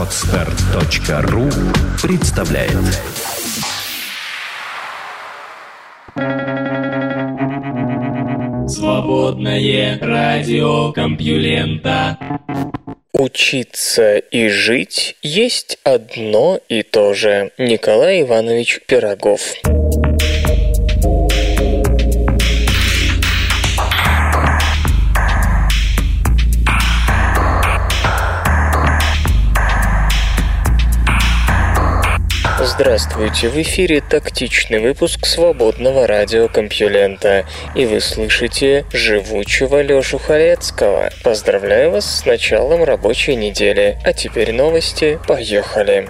Отстар.ру представляет Свободное радио Компьюлента Учиться и жить есть одно и то же. Николай Иванович Пирогов. Здравствуйте, в эфире тактичный выпуск свободного радиокомпьюлента, и вы слышите живучего Лёшу Халецкого. Поздравляю вас с началом рабочей недели. А теперь новости, поехали.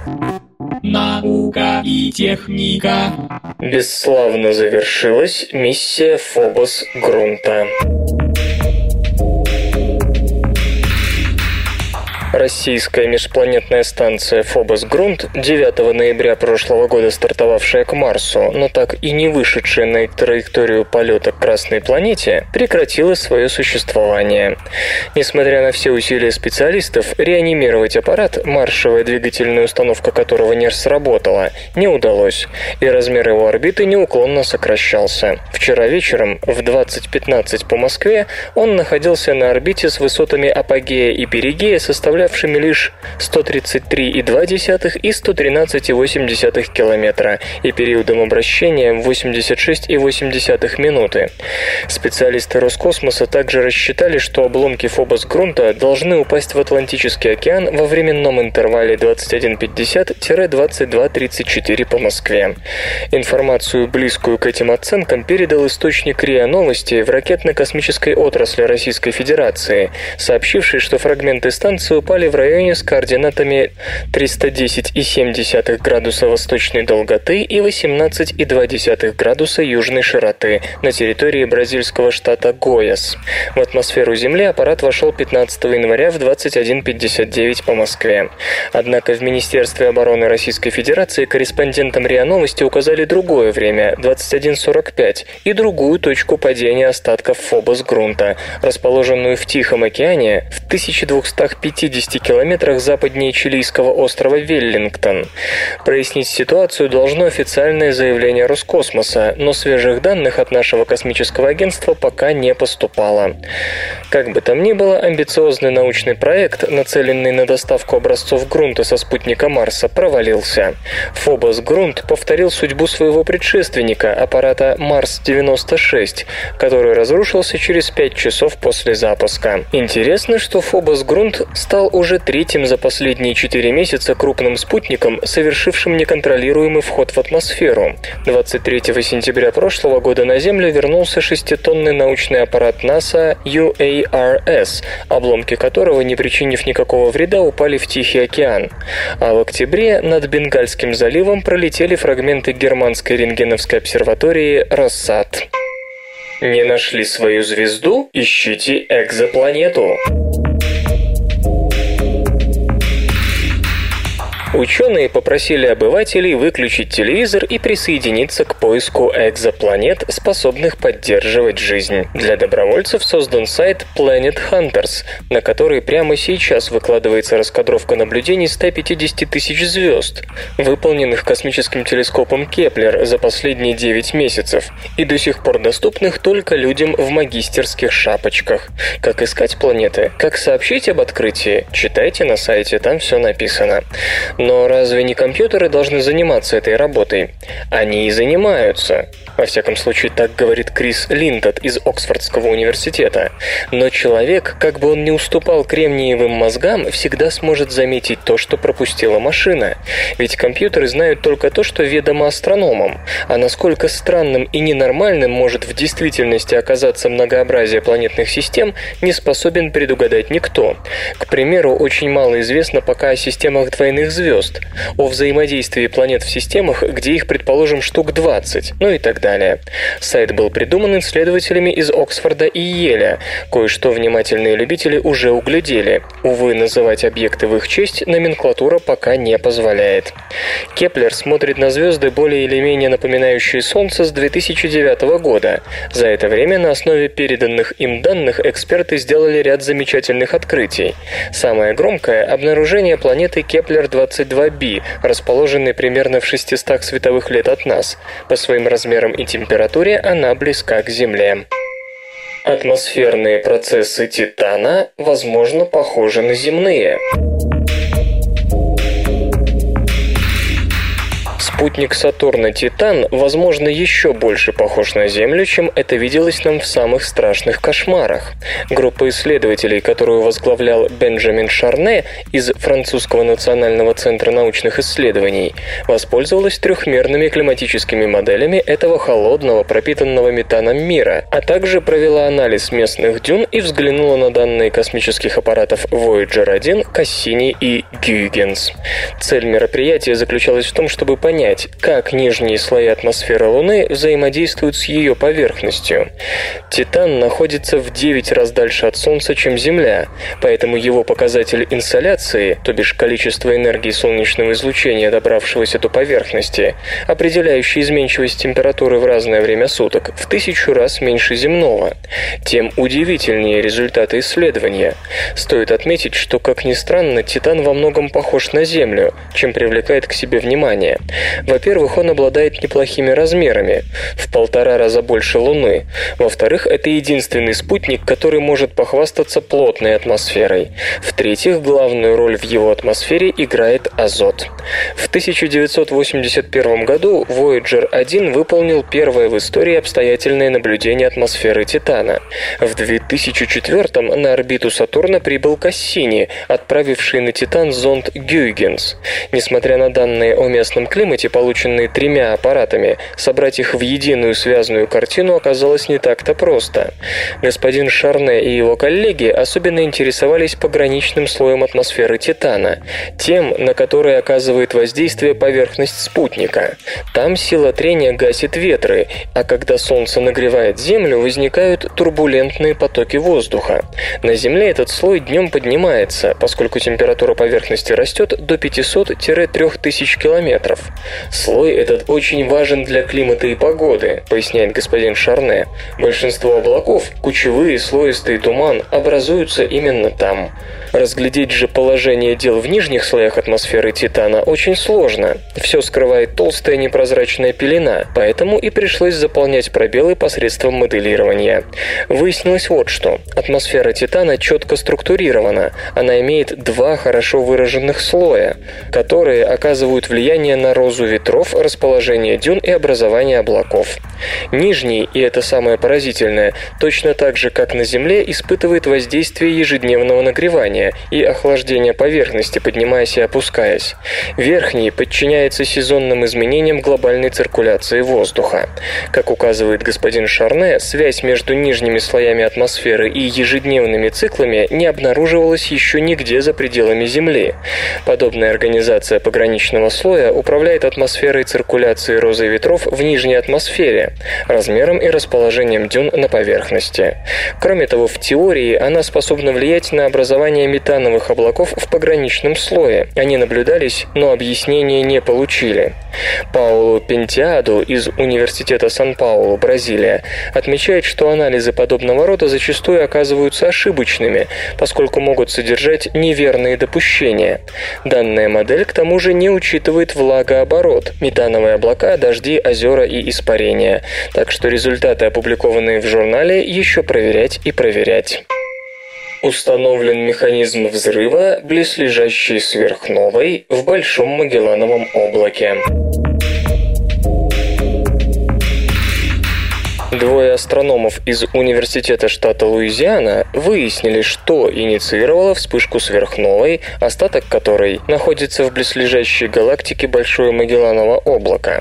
Наука и техника. Бесславно завершилась миссия Фобос Грунта. Российская межпланетная станция Фобос Грунт, 9 ноября прошлого года стартовавшая к Марсу, но так и не вышедшая на траекторию полета к Красной планете, прекратила свое существование. Несмотря на все усилия специалистов, реанимировать аппарат, маршевая двигательная установка которого не сработала, не удалось, и размер его орбиты неуклонно сокращался. Вчера вечером в 20.15 по Москве он находился на орбите с высотами апогея и перигея, составляющими составлявшими лишь 133,2 и 113,8 километра и периодом обращения 86,8 минуты. Специалисты Роскосмоса также рассчитали, что обломки Фобос грунта должны упасть в Атлантический океан во временном интервале 21.50-22.34 по Москве. Информацию, близкую к этим оценкам, передал источник РИА Новости в ракетно-космической отрасли Российской Федерации, сообщивший, что фрагменты станции упали в районе с координатами 310,7 градуса восточной долготы и 18,2 градуса южной широты на территории бразильского штата Гояс. В атмосферу Земли аппарат вошел 15 января в 21.59 по Москве. Однако в Министерстве обороны Российской Федерации корреспондентам РИА Новости указали другое время – 21.45 и другую точку падения остатков Фобос грунта, расположенную в Тихом океане в 1250 50 километрах западнее чилийского острова Веллингтон. Прояснить ситуацию должно официальное заявление Роскосмоса, но свежих данных от нашего космического агентства пока не поступало. Как бы там ни было, амбициозный научный проект, нацеленный на доставку образцов грунта со спутника Марса, провалился. Фобос Грунт повторил судьбу своего предшественника, аппарата Марс-96, который разрушился через 5 часов после запуска. Интересно, что Фобос Грунт стал уже третьим за последние четыре месяца крупным спутником, совершившим неконтролируемый вход в атмосферу. 23 сентября прошлого года на Землю вернулся шеститонный научный аппарат НАСА UARS, обломки которого, не причинив никакого вреда, упали в Тихий океан. А в октябре над Бенгальским заливом пролетели фрагменты германской рентгеновской обсерватории «Россат». Не нашли свою звезду? Ищите экзопланету. Ученые попросили обывателей выключить телевизор и присоединиться к поиску экзопланет, способных поддерживать жизнь. Для добровольцев создан сайт Planet Hunters, на который прямо сейчас выкладывается раскадровка наблюдений 150 тысяч звезд, выполненных космическим телескопом Кеплер за последние 9 месяцев, и до сих пор доступных только людям в магистерских шапочках. Как искать планеты, как сообщить об открытии, читайте на сайте, там все написано. Но разве не компьютеры должны заниматься этой работой? Они и занимаются. Во всяком случае, так говорит Крис Линдот из Оксфордского университета. Но человек, как бы он ни уступал кремниевым мозгам, всегда сможет заметить то, что пропустила машина. Ведь компьютеры знают только то, что ведомо астрономам. А насколько странным и ненормальным может в действительности оказаться многообразие планетных систем, не способен предугадать никто. К примеру, очень мало известно пока о системах двойных звезд, звезд, о взаимодействии планет в системах, где их, предположим, штук 20, ну и так далее. Сайт был придуман исследователями из Оксфорда и Еля. Кое-что внимательные любители уже углядели. Увы, называть объекты в их честь номенклатура пока не позволяет. Кеплер смотрит на звезды, более или менее напоминающие Солнце, с 2009 года. За это время на основе переданных им данных эксперты сделали ряд замечательных открытий. Самое громкое – обнаружение планеты Кеплер-22b, расположенной примерно в 600 световых лет от нас. По своим размерам и температуре она близка к Земле. Атмосферные процессы Титана, возможно, похожи на земные. Спутник Сатурна Титан, возможно, еще больше похож на Землю, чем это виделось нам в самых страшных кошмарах. Группа исследователей, которую возглавлял Бенджамин Шарне из Французского национального центра научных исследований, воспользовалась трехмерными климатическими моделями этого холодного, пропитанного метаном мира, а также провела анализ местных дюн и взглянула на данные космических аппаратов Voyager 1, Cassini и Huygens. Цель мероприятия заключалась в том, чтобы понять, понять, как нижние слои атмосферы Луны взаимодействуют с ее поверхностью. Титан находится в 9 раз дальше от Солнца, чем Земля, поэтому его показатель инсоляции, то бишь количество энергии солнечного излучения, добравшегося до поверхности, определяющий изменчивость температуры в разное время суток, в тысячу раз меньше земного. Тем удивительнее результаты исследования. Стоит отметить, что, как ни странно, Титан во многом похож на Землю, чем привлекает к себе внимание. Во-первых, он обладает неплохими размерами, в полтора раза больше Луны. Во-вторых, это единственный спутник, который может похвастаться плотной атмосферой. В-третьих, главную роль в его атмосфере играет азот. В 1981 году Voyager 1 выполнил первое в истории обстоятельное наблюдение атмосферы Титана. В 2004 на орбиту Сатурна прибыл Кассини, отправивший на Титан зонд Гюйгенс. Несмотря на данные о местном климате, полученные тремя аппаратами, собрать их в единую связанную картину оказалось не так-то просто. Господин Шарне и его коллеги особенно интересовались пограничным слоем атмосферы Титана, тем, на который оказывает воздействие поверхность спутника. Там сила трения гасит ветры, а когда Солнце нагревает Землю, возникают турбулентные потоки воздуха. На Земле этот слой днем поднимается, поскольку температура поверхности растет до 500-3000 километров. Слой этот очень важен для климата и погоды, поясняет господин Шарне. Большинство облаков, кучевые, слоистый туман, образуются именно там. Разглядеть же положение дел в нижних слоях атмосферы Титана очень сложно. Все скрывает толстая непрозрачная пелена, поэтому и пришлось заполнять пробелы посредством моделирования. Выяснилось вот что. Атмосфера Титана четко структурирована. Она имеет два хорошо выраженных слоя, которые оказывают влияние на розу ветров, расположение дюн и образование облаков. Нижний, и это самое поразительное, точно так же, как на Земле, испытывает воздействие ежедневного нагревания и охлаждения поверхности, поднимаясь и опускаясь. Верхний подчиняется сезонным изменениям глобальной циркуляции воздуха. Как указывает господин Шарне, связь между нижними слоями атмосферы и ежедневными циклами не обнаруживалась еще нигде за пределами Земли. Подобная организация пограничного слоя управляет атмосферой циркуляции розы ветров в нижней атмосфере, размером и расположением дюн на поверхности. Кроме того, в теории она способна влиять на образование метановых облаков в пограничном слое. Они наблюдались, но объяснения не получили. Пауло Пентиаду из Университета Сан-Паулу, Бразилия, отмечает, что анализы подобного рода зачастую оказываются ошибочными, поскольку могут содержать неверные допущения. Данная модель к тому же не учитывает влагооборот, метановые облака, дожди, озера и испарения. Так что результаты, опубликованные в журнале, еще проверять и проверять. Установлен механизм взрыва близлежащей сверхновой в Большом Магеллановом облаке. Двое астрономов из Университета штата Луизиана выяснили, что инициировало вспышку сверхновой, остаток которой находится в близлежащей галактике Большое Магелланово облако.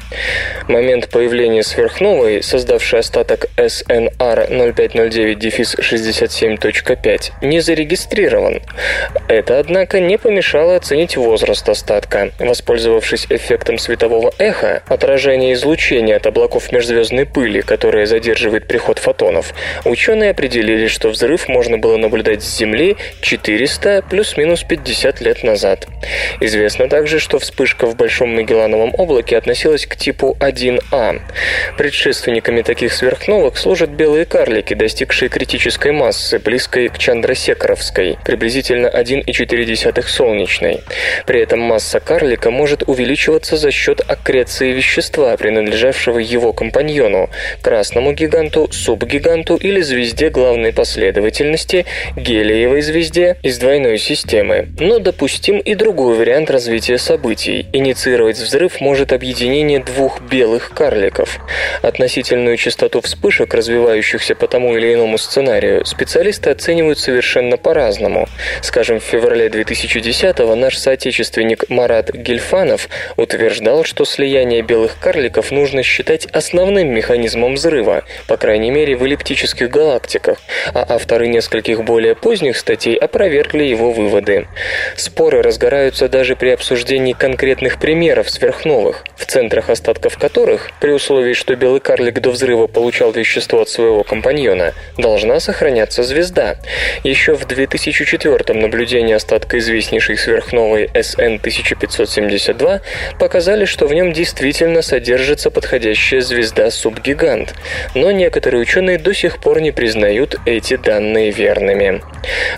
Момент появления сверхновой, создавший остаток SNR 0509-67.5, не зарегистрирован. Это, однако, не помешало оценить возраст остатка. Воспользовавшись эффектом светового эха, отражения излучения от облаков межзвездной пыли, которое задерживает приход фотонов, ученые определили, что взрыв можно было наблюдать с Земли 400 плюс-минус 50 лет назад. Известно также, что вспышка в Большом Магеллановом облаке относилась к типу 1А. Предшественниками таких сверхновых служат белые карлики, достигшие критической массы, близкой к Чандрасекаровской, приблизительно 1,4 солнечной. При этом масса карлика может увеличиваться за счет аккреции вещества, принадлежавшего его компаньону, красному гиганту, субгиганту или звезде главной последовательности, гелиевой звезде из двойной системы. Но допустим и другой вариант развития событий. Инициировать взрыв может объединение двух белых карликов. Относительную частоту вспышек, развивающихся по тому или иному сценарию, специалисты оценивают совершенно по-разному. Скажем, в феврале 2010-го наш соотечественник Марат Гельфанов утверждал, что слияние белых карликов нужно считать основным механизмом взрыва, по крайней мере в эллиптических галактиках, а авторы нескольких более поздних статей опровергли его выводы. Споры разгораются даже при обсуждении конкретных примеров сверхновых, в центрах остатков которых, при условии, что белый карлик до взрыва получал вещество от своего компаньона, должна сохраняться звезда. Еще в 2004 наблюдения остатка известнейшей сверхновой SN 1572 показали, что в нем действительно содержится подходящая звезда-субгигант, но некоторые ученые до сих пор не признают эти данные верными.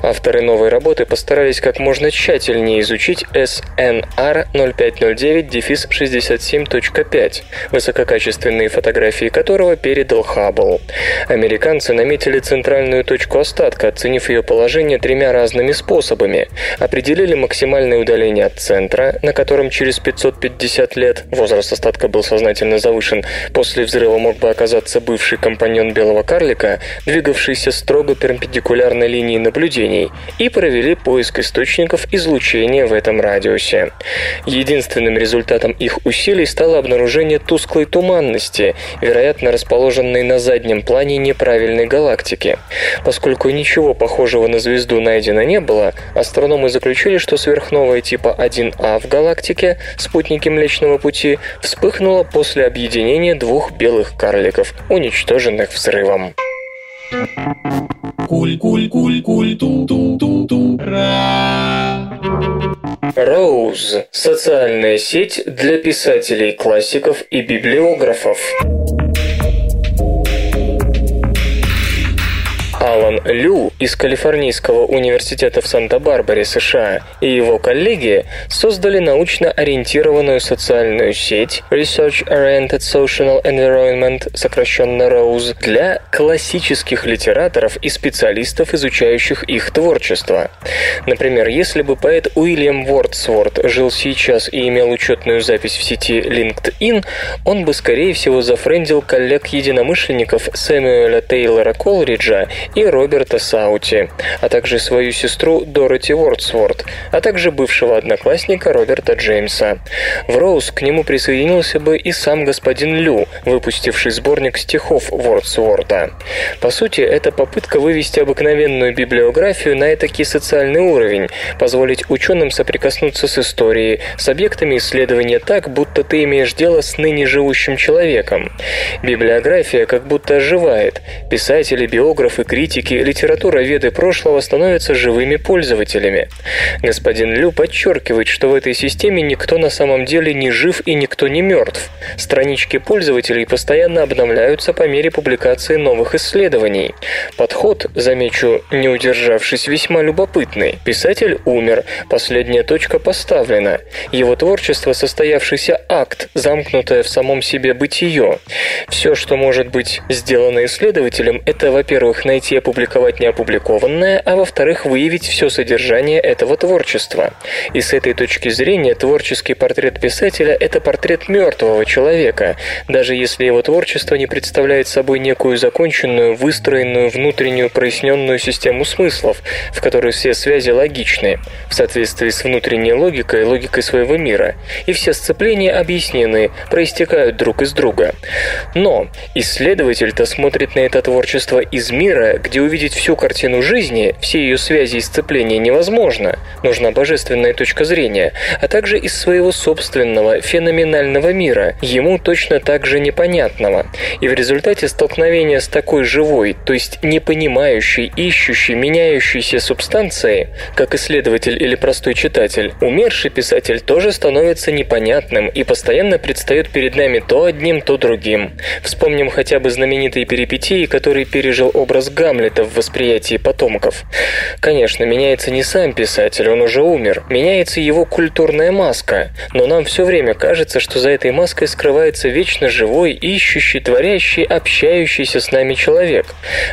Авторы новой работы постарались как можно тщательнее изучить SNR 0509-67.5, высококачественные фотографии которого передал Хаббл. Американцы наметили центральную точку остатка, оценив ее положение тремя разными способами. Определили максимальное удаление от центра, на котором через 550 лет возраст остатка был сознательно завышен, после взрыва мог бы оказаться бывший компаньон белого карлика, двигавшийся строго перпендикулярно линии наблюдений, и провели поиск источников излучения в этом радиусе. Единственным результатом их усилий стало обнаружение тусклой туманности, вероятно расположенной на заднем плане неправильной галактики. Поскольку ничего похожего на звезду найдено не было, астрономы заключили, что сверхновая типа 1А в галактике, спутники Млечного Пути, вспыхнула после объединения двух белых карликов, уничтоженных взрывом. Куль-куль-куль-куль-ту-ту-ту-ту-ра. Роуз – социальная сеть для писателей, классиков и библиографов. Алан Лю из Калифорнийского университета в Санта-Барбаре, США, и его коллеги создали научно ориентированную социальную сеть Research Oriented Social Environment, сокращенно ROSE, для классических литераторов и специалистов, изучающих их творчество. Например, если бы поэт Уильям Вордсворт жил сейчас и имел учетную запись в сети LinkedIn, он бы, скорее всего, зафрендил коллег-единомышленников Сэмюэля Тейлора Колриджа и Роберта Саути, а также свою сестру Дороти Вордсворт, а также бывшего одноклассника Роберта Джеймса. В Роуз к нему присоединился бы и сам господин Лю, выпустивший сборник стихов Вордсворта. По сути, это попытка вывести обыкновенную библиографию на этакий социальный уровень, позволить ученым соприкоснуться с историей, с объектами исследования так, будто ты имеешь дело с ныне живущим человеком. Библиография как будто оживает. Писатели, биографы, критики, литературоведы прошлого становятся живыми пользователями. Господин Лю подчеркивает, что в этой системе никто на самом деле не жив и никто не мертв. Странички пользователей постоянно обновляются по мере публикации новых исследований. Подход, замечу, не удержавшись, весьма любопытный. Писатель умер, последняя точка поставлена. Его творчество – состоявшийся акт, замкнутое в самом себе бытие. Все, что может быть сделано исследователем, это, во-первых, найти опубликовать неопубликованное, а во-вторых, выявить все содержание этого творчества. И с этой точки зрения творческий портрет писателя – это портрет мертвого человека, даже если его творчество не представляет собой некую законченную, выстроенную, внутреннюю проясненную систему смыслов, в которой все связи логичны, в соответствии с внутренней логикой логикой своего мира, и все сцепления объяснены, проистекают друг из друга. Но исследователь-то смотрит на это творчество из мира, где увидеть всю картину жизни, все ее связи и сцепления невозможно, нужна божественная точка зрения, а также из своего собственного феноменального мира, ему точно так же непонятного. И в результате столкновения с такой живой, то есть непонимающей, ищущей, меняющейся субстанцией, как исследователь или простой читатель, умерший писатель тоже становится непонятным и постоянно предстает перед нами то одним, то другим. Вспомним хотя бы знаменитые перипетии, которые пережил образ Гамлета в восприятии потомков. Конечно, меняется не сам писатель, он уже умер, меняется его культурная маска, но нам все время кажется, что за этой маской скрывается вечно живой, ищущий, творящий, общающийся с нами человек.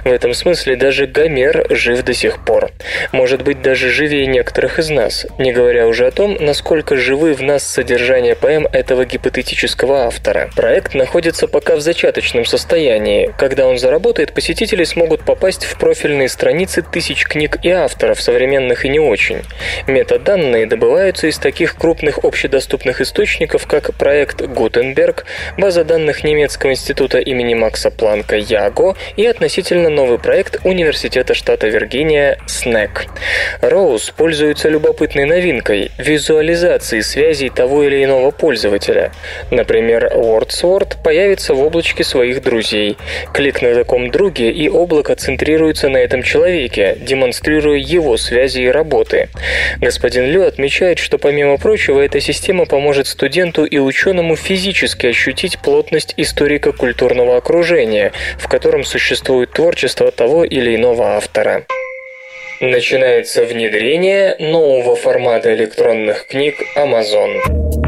В этом смысле даже Гомер жив до сих пор. Может быть, даже живее некоторых из нас, не говоря уже о том, насколько живы в нас содержание поэм этого гипотетического автора. Проект находится пока в зачаточном состоянии. Когда он заработает, посетители смогут попасть в профильные страницы тысяч книг и авторов, современных и не очень. Метаданные добываются из таких крупных общедоступных источников, как проект Гутенберг, база данных немецкого института имени Макса Планка Яго и относительно новый проект Университета штата Виргиния СНЭК. Роуз пользуется любопытной новинкой – визуализацией связей того или иного пользователя. Например, WordSword появится в облачке своих друзей. Клик на таком друге, и облако центрируется на этом человеке, демонстрируя его связи и работы. Господин Лю отмечает, что помимо прочего, эта система поможет студенту и ученому физически ощутить плотность историко-культурного окружения, в котором существует творчество того или иного автора. Начинается внедрение нового формата электронных книг Amazon.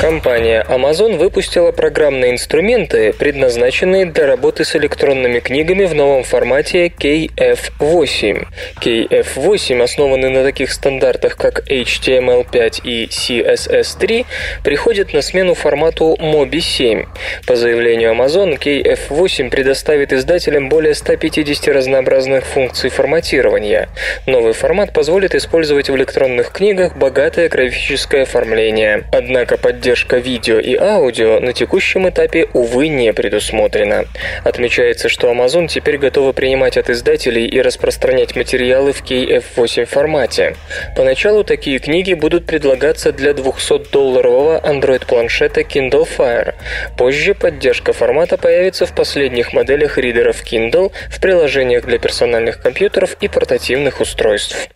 Компания Amazon выпустила программные инструменты, предназначенные для работы с электронными книгами в новом формате KF8. KF8, основанный на таких стандартах, как HTML5 и CSS3, приходит на смену формату MOBI 7. По заявлению Amazon, KF8 предоставит издателям более 150 разнообразных функций форматирования. Новый формат позволит использовать в электронных книгах богатое графическое оформление. Однако поддержка Поддержка видео и аудио на текущем этапе, увы, не предусмотрена. Отмечается, что Amazon теперь готова принимать от издателей и распространять материалы в KF8 формате. Поначалу такие книги будут предлагаться для 200-долларового Android-планшета Kindle Fire. Позже поддержка формата появится в последних моделях ридеров Kindle, в приложениях для персональных компьютеров и портативных устройств.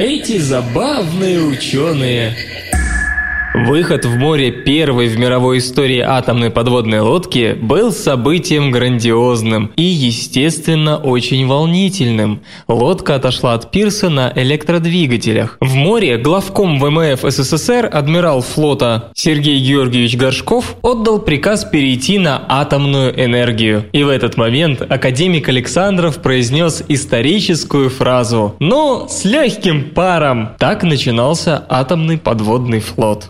Эти забавные ученые Выход в море первой в мировой истории атомной подводной лодки был событием грандиозным и, естественно, очень волнительным. Лодка отошла от пирса на электродвигателях. В море главком ВМФ СССР адмирал флота Сергей Георгиевич Горшков отдал приказ перейти на атомную энергию. И в этот момент академик Александров произнес историческую фразу «Ну, с легким паром!» Так начинался атомный подводный флот.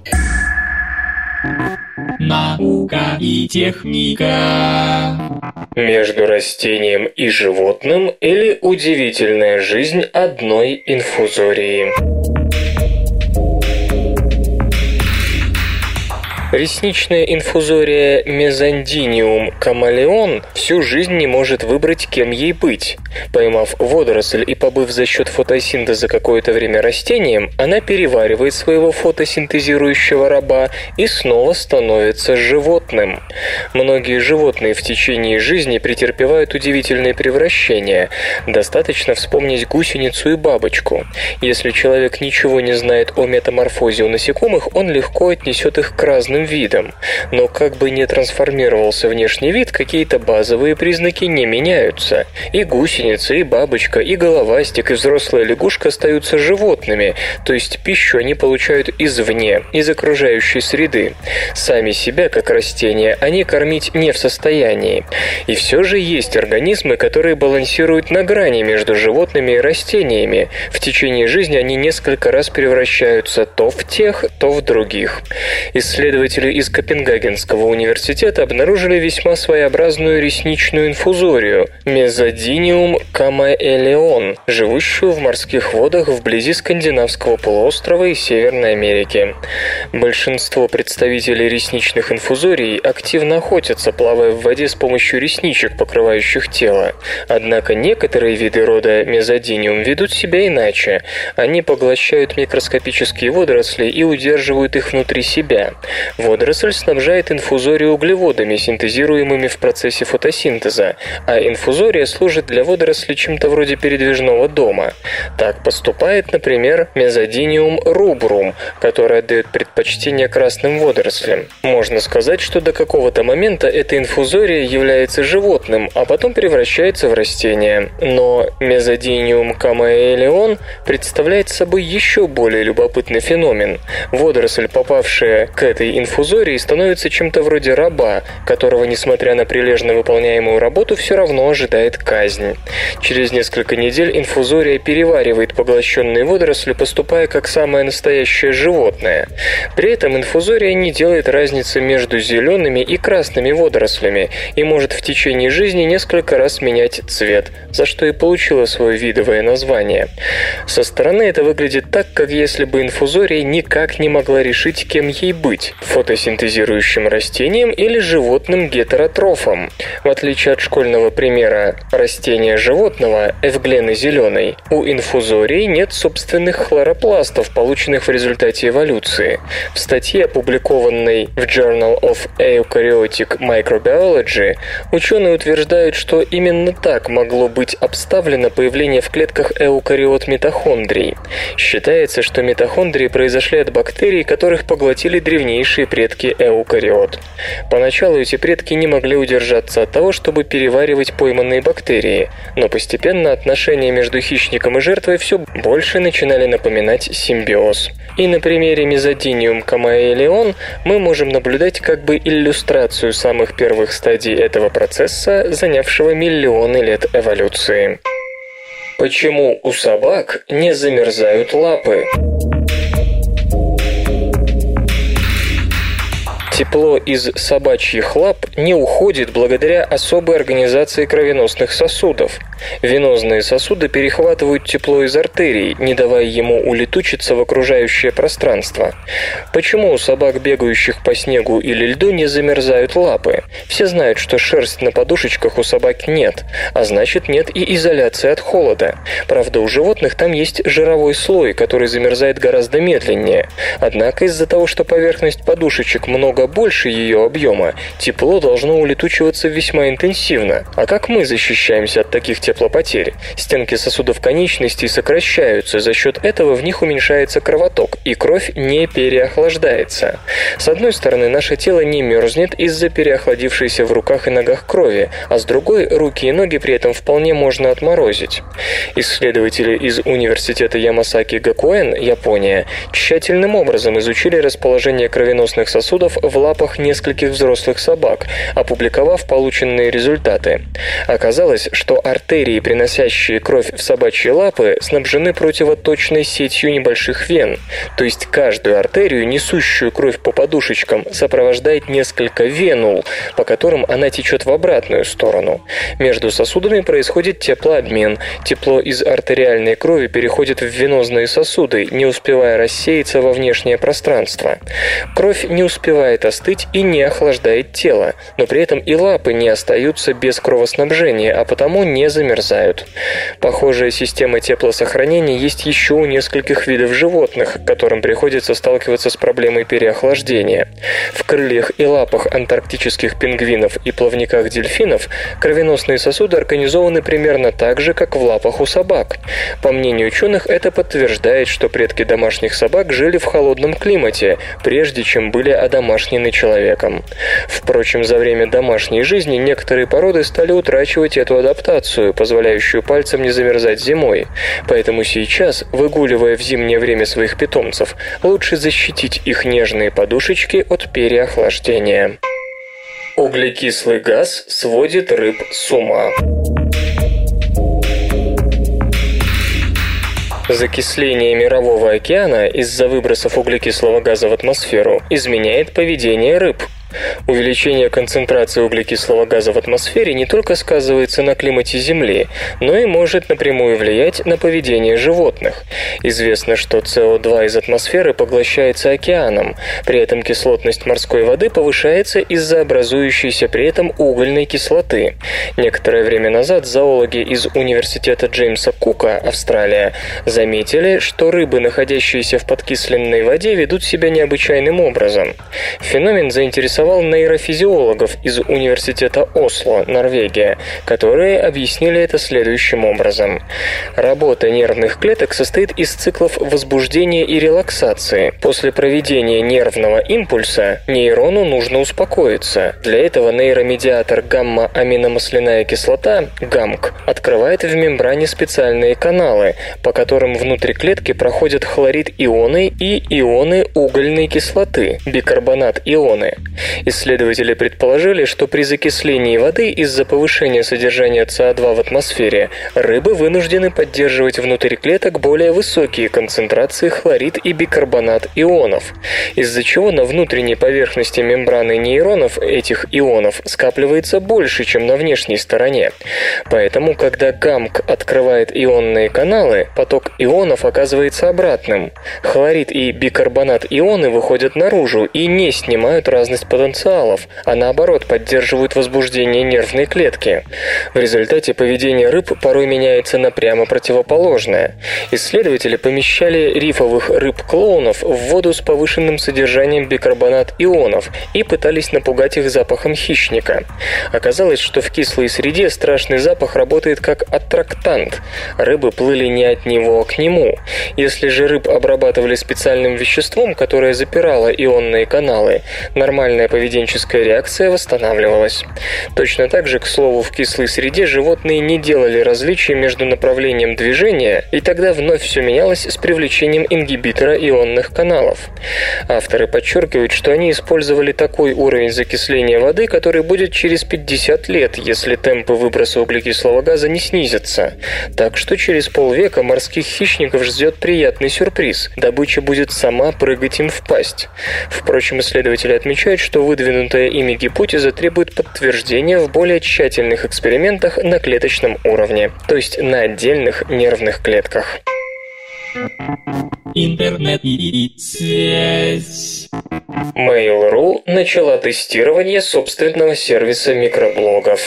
Наука и техника. Между растением и животным или удивительная жизнь одной инфузории. Ресничная инфузория Мезондиниум камалеон всю жизнь не может выбрать, кем ей быть. Поймав водоросль и побыв за счет фотосинтеза какое-то время растением, она переваривает своего фотосинтезирующего раба и снова становится животным. Многие животные в течение жизни претерпевают удивительные превращения. Достаточно вспомнить гусеницу и бабочку. Если человек ничего не знает о метаморфозе у насекомых, он легко отнесет их к разным собственным видом. Но как бы ни трансформировался внешний вид, какие-то базовые признаки не меняются. И гусеница, и бабочка, и головастик, и взрослая лягушка остаются животными, то есть пищу они получают извне, из окружающей среды. Сами себя, как растения, они кормить не в состоянии. И все же есть организмы, которые балансируют на грани между животными и растениями. В течение жизни они несколько раз превращаются то в тех, то в других. Исследователи из Копенгагенского университета обнаружили весьма своеобразную ресничную инфузорию – мезодиниум камаэлеон, живущую в морских водах вблизи скандинавского полуострова и Северной Америки. Большинство представителей ресничных инфузорий активно охотятся, плавая в воде с помощью ресничек, покрывающих тело. Однако некоторые виды рода мезодиниум ведут себя иначе. Они поглощают микроскопические водоросли и удерживают их внутри себя. Водоросль снабжает инфузорию углеводами, синтезируемыми в процессе фотосинтеза, а инфузория служит для водорослей чем-то вроде передвижного дома. Так поступает, например, мезодиниум рубрум, который отдает предпочтение красным водорослям. Можно сказать, что до какого-то момента эта инфузория является животным, а потом превращается в растение. Но мезодиниум камаэлеон представляет собой еще более любопытный феномен. Водоросль, попавшая к этой инфузории, становится чем-то вроде раба, которого, несмотря на прилежно выполняемую работу, все равно ожидает казнь. Через несколько недель инфузория переваривает поглощенные водоросли, поступая как самое настоящее животное. При этом инфузория не делает разницы между зелеными и красными водорослями и может в течение жизни несколько раз менять цвет, за что и получила свое видовое название. Со стороны это выглядит так, как если бы инфузория никак не могла решить, кем ей быть – фотосинтезирующим растением или животным гетеротрофом. В отличие от школьного примера растения животного, эвглены зеленой, у инфузории нет собственных хлоропластов, полученных в результате эволюции. В статье, опубликованной в Journal of Eukaryotic Microbiology, ученые утверждают, что именно так могло быть обставлено появление в клетках эукариот митохондрий. Считается, что митохондрии произошли от бактерий, которых поглотили древнейшие предки эукариот. Поначалу эти предки не могли удержаться от того, чтобы переваривать пойманные бактерии, но постепенно отношения между хищником и жертвой все больше начинали напоминать симбиоз. И на примере мезодиниум камаэлеон мы можем наблюдать как бы иллюстрацию самых первых стадий этого процесса, занявшего миллионы лет эволюции. Почему у собак не замерзают лапы? Тепло из собачьих лап не уходит благодаря особой организации кровеносных сосудов. Венозные сосуды перехватывают тепло из артерий, не давая ему улетучиться в окружающее пространство. Почему у собак, бегающих по снегу или льду, не замерзают лапы? Все знают, что шерсть на подушечках у собак нет, а значит нет и изоляции от холода. Правда, у животных там есть жировой слой, который замерзает гораздо медленнее. Однако из-за того, что поверхность подушечек много больше ее объема, тепло должно улетучиваться весьма интенсивно. А как мы защищаемся от таких теплопотерь? Стенки сосудов конечностей сокращаются, за счет этого в них уменьшается кровоток, и кровь не переохлаждается. С одной стороны, наше тело не мерзнет из-за переохладившейся в руках и ногах крови, а с другой, руки и ноги при этом вполне можно отморозить. Исследователи из университета Ямасаки Гакуэн, Япония, тщательным образом изучили расположение кровеносных сосудов в лапах нескольких взрослых собак, опубликовав полученные результаты. Оказалось, что артерии, приносящие кровь в собачьи лапы, снабжены противоточной сетью небольших вен, то есть каждую артерию, несущую кровь по подушечкам, сопровождает несколько венул, по которым она течет в обратную сторону. Между сосудами происходит теплообмен. Тепло из артериальной крови переходит в венозные сосуды, не успевая рассеяться во внешнее пространство. Кровь не успевает остыть и не охлаждает тело, но при этом и лапы не остаются без кровоснабжения, а потому не замерзают. Похожая система теплосохранения есть еще у нескольких видов животных, которым приходится сталкиваться с проблемой переохлаждения. В крыльях и лапах антарктических пингвинов и плавниках дельфинов кровеносные сосуды организованы примерно так же, как в лапах у собак. По мнению ученых, это подтверждает, что предки домашних собак жили в холодном климате, прежде чем были одомашнены вытеснены человеком. Впрочем, за время домашней жизни некоторые породы стали утрачивать эту адаптацию, позволяющую пальцам не замерзать зимой. Поэтому сейчас, выгуливая в зимнее время своих питомцев, лучше защитить их нежные подушечки от переохлаждения. Углекислый газ сводит рыб с ума. Закисление Мирового океана из-за выбросов углекислого газа в атмосферу изменяет поведение рыб, Увеличение концентрации углекислого газа в атмосфере не только сказывается на климате Земли, но и может напрямую влиять на поведение животных. Известно, что СО2 из атмосферы поглощается океаном, при этом кислотность морской воды повышается из-за образующейся при этом угольной кислоты. Некоторое время назад зоологи из Университета Джеймса Кука, Австралия, заметили, что рыбы, находящиеся в подкисленной воде, ведут себя необычайным образом. Феномен заинтересовал заинтересовал нейрофизиологов из Университета Осло, Норвегия, которые объяснили это следующим образом. Работа нервных клеток состоит из циклов возбуждения и релаксации. После проведения нервного импульса нейрону нужно успокоиться. Для этого нейромедиатор гамма-аминомасляная кислота, ГАМК, открывает в мембране специальные каналы, по которым внутри клетки проходят хлорид-ионы и ионы угольной кислоты, бикарбонат-ионы. Исследователи предположили, что при закислении воды из-за повышения содержания СО2 в атмосфере рыбы вынуждены поддерживать внутри клеток более высокие концентрации хлорид и бикарбонат ионов, из-за чего на внутренней поверхности мембраны нейронов этих ионов скапливается больше, чем на внешней стороне. Поэтому, когда ГАМК открывает ионные каналы, поток ионов оказывается обратным. Хлорид и бикарбонат ионы выходят наружу и не снимают разность потенциалов, а наоборот поддерживают возбуждение нервной клетки. В результате поведение рыб порой меняется на прямо противоположное. Исследователи помещали рифовых рыб-клоунов в воду с повышенным содержанием бикарбонат ионов и пытались напугать их запахом хищника. Оказалось, что в кислой среде страшный запах работает как аттрактант. Рыбы плыли не от него, а к нему. Если же рыб обрабатывали специальным веществом, которое запирало ионные каналы, нормально нормальная поведенческая реакция восстанавливалась. Точно так же, к слову, в кислой среде животные не делали различий между направлением движения, и тогда вновь все менялось с привлечением ингибитора ионных каналов. Авторы подчеркивают, что они использовали такой уровень закисления воды, который будет через 50 лет, если темпы выброса углекислого газа не снизятся. Так что через полвека морских хищников ждет приятный сюрприз. Добыча будет сама прыгать им в пасть. Впрочем, исследователи отмечают, что выдвинутая ими гипотеза требует подтверждения в более тщательных экспериментах на клеточном уровне, то есть на отдельных нервных клетках. Интернет и связь. Mail.ru начала тестирование собственного сервиса микроблогов.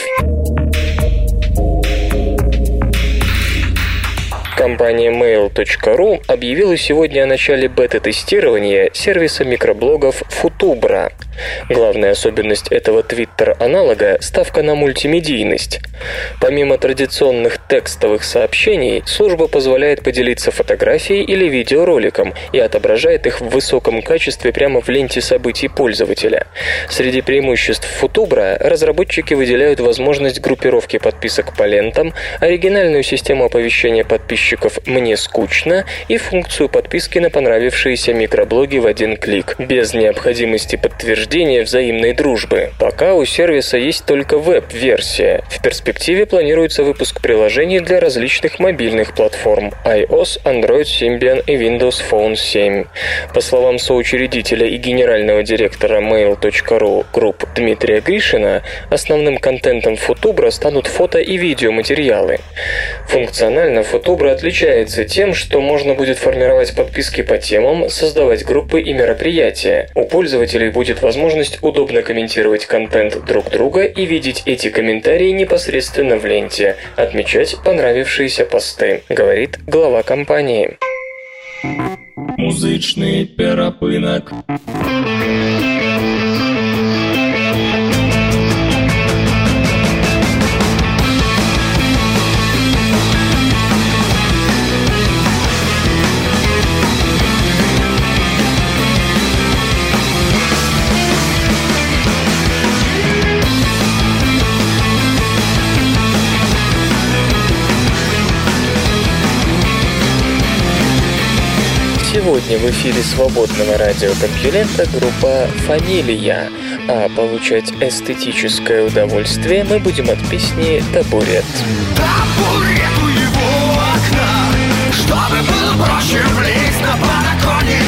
Компания Mail.ru объявила сегодня о начале бета-тестирования сервиса микроблогов Futubra. Главная особенность этого твиттер-аналога – ставка на мультимедийность. Помимо традиционных текстовых сообщений, служба позволяет поделиться фотографией или видеороликом и отображает их в высоком качестве прямо в ленте событий пользователя. Среди преимуществ Futubra разработчики выделяют возможность группировки подписок по лентам, оригинальную систему оповещения подписчиков «Мне скучно» и функцию подписки на понравившиеся микроблоги в один клик, без необходимости подтверждения взаимной дружбы. Пока у сервиса есть только веб-версия. В перспективе планируется выпуск приложений для различных мобильных платформ iOS, Android Symbian и Windows Phone 7. По словам соучредителя и генерального директора Mail.ru Group Дмитрия Гришина, основным контентом Футубра станут фото и видеоматериалы. Функционально Футубра отличается тем, что можно будет формировать подписки по темам, создавать группы и мероприятия. У пользователей будет возможность удобно комментировать контент друг друга и видеть эти комментарии непосредственно в ленте, отмечать понравившиеся посты, говорит глава компании. Музычный перапынок. Сегодня в эфире свободного радиокомпьюлента группа «Фамилия», а получать эстетическое удовольствие мы будем от песни «Табурет». Табурет у его окна Чтобы было проще влезть на балконе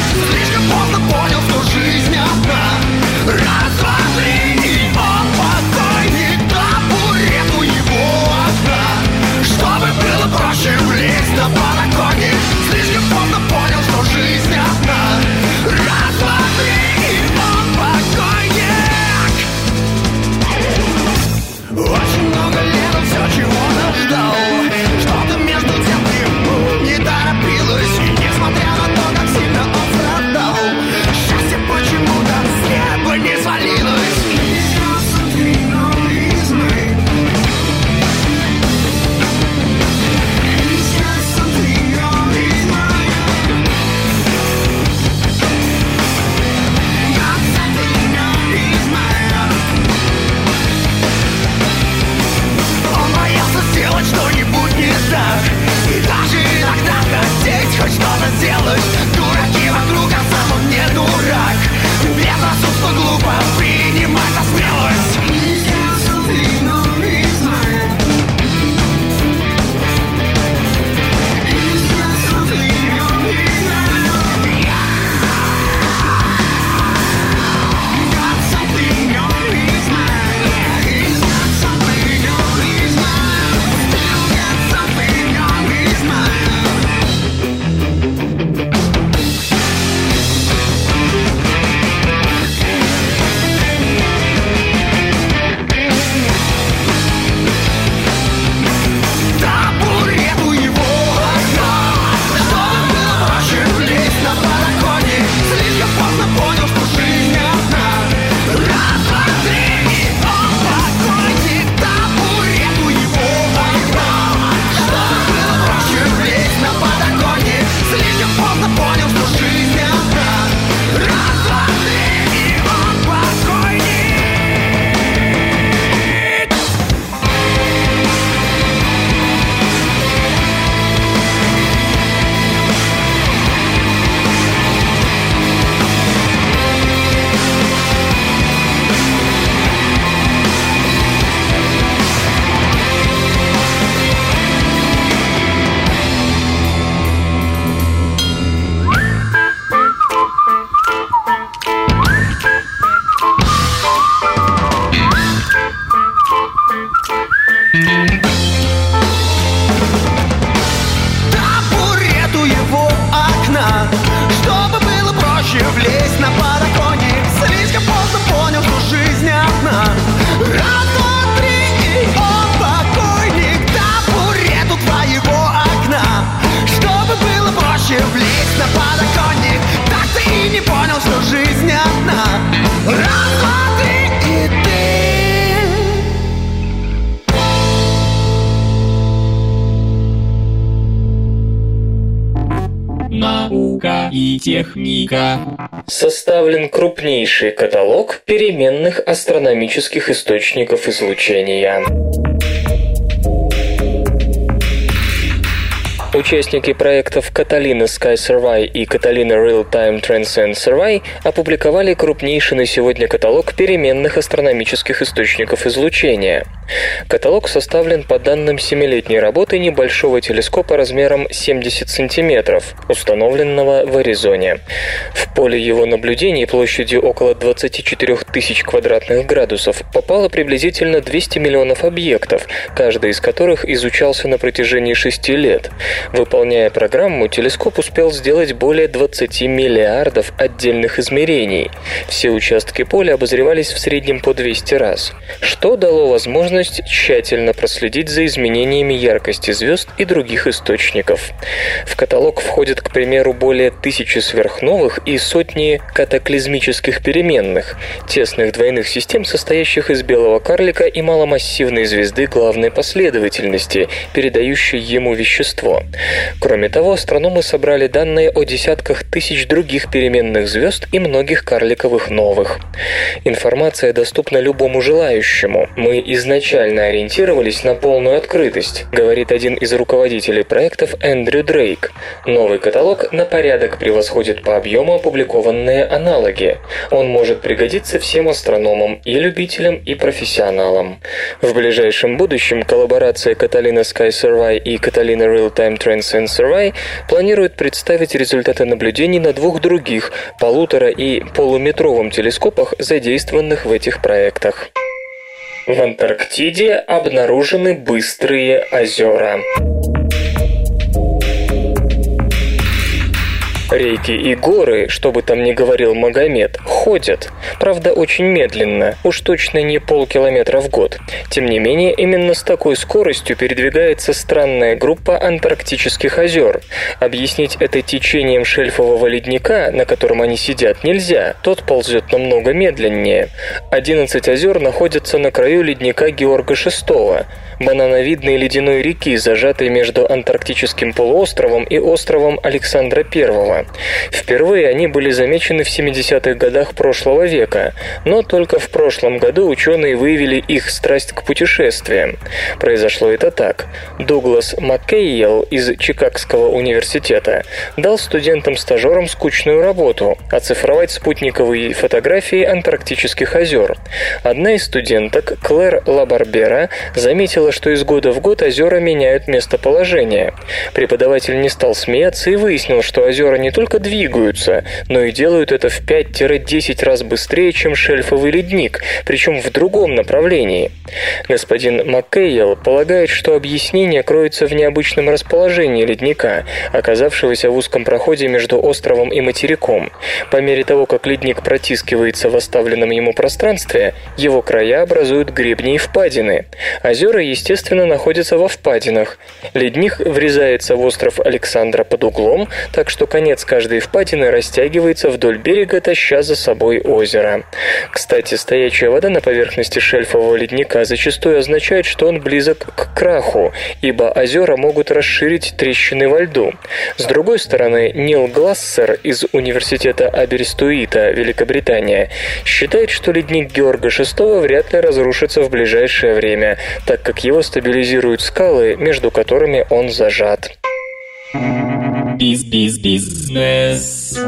техника. Составлен крупнейший каталог переменных астрономических источников излучения. Участники проектов Catalina Sky Survey и Catalina Real Time Transcend Survey опубликовали крупнейший на сегодня каталог переменных астрономических источников излучения. Каталог составлен по данным семилетней работы небольшого телескопа размером 70 сантиметров, установленного в Аризоне. В поле его наблюдений площадью около 24 тысяч квадратных градусов попало приблизительно 200 миллионов объектов, каждый из которых изучался на протяжении 6 лет. Выполняя программу, телескоп успел сделать более 20 миллиардов отдельных измерений. Все участки поля обозревались в среднем по 200 раз, что дало возможность тщательно проследить за изменениями яркости звезд и других источников. В каталог входят, к примеру, более тысячи сверхновых и сотни катаклизмических переменных, тесных двойных систем, состоящих из белого карлика и маломассивной звезды главной последовательности, передающей ему вещество. Кроме того, астрономы собрали данные о десятках тысяч других переменных звезд и многих карликовых новых. Информация доступна любому желающему. Мы изначально ориентировались на полную открытость, говорит один из руководителей проектов Эндрю Дрейк. Новый каталог на порядок превосходит по объему опубликованные аналоги. Он может пригодиться всем астрономам и любителям, и профессионалам. В ближайшем будущем коллаборация Catalina Sky Survey и Catalina Real Time Trends and Survey планирует представить результаты наблюдений на двух других полутора и полуметровом телескопах, задействованных в этих проектах. В Антарктиде обнаружены быстрые озера. Реки и горы, что бы там ни говорил Магомед, ходят. Правда, очень медленно, уж точно не полкилометра в год. Тем не менее, именно с такой скоростью передвигается странная группа антарктических озер. Объяснить это течением шельфового ледника, на котором они сидят, нельзя. Тот ползет намного медленнее. 11 озер находятся на краю ледника Георга VI, банановидной ледяной реки, зажатой между антарктическим полуостровом и островом Александра I. Впервые они были замечены в 70-х годах прошлого века, но только в прошлом году ученые выявили их страсть к путешествиям. Произошло это так. Дуглас Маккейел из Чикагского университета дал студентам-стажерам скучную работу – оцифровать спутниковые фотографии антарктических озер. Одна из студенток, Клэр Лабарбера, заметила, что из года в год озера меняют местоположение. Преподаватель не стал смеяться и выяснил, что озера не только двигаются, но и делают это в 5-10 раз быстрее, чем шельфовый ледник, причем в другом направлении. Господин Маккейл полагает, что объяснение кроется в необычном расположении ледника, оказавшегося в узком проходе между островом и материком. По мере того, как ледник протискивается в оставленном ему пространстве, его края образуют гребни и впадины. Озера, естественно, находятся во впадинах. Ледник врезается в остров Александра под углом, так что конец каждой впадины растягивается вдоль берега, таща за собой озеро. Кстати, стоячая вода на поверхности шельфового ледника зачастую означает, что он близок к краху, ибо озера могут расширить трещины во льду. С другой стороны, Нил Глассер из Университета Аберстуита, Великобритания, считает, что ледник Георга VI вряд ли разрушится в ближайшее время, так как его стабилизируют скалы, между которыми он зажат. Биз-биз-бизнес.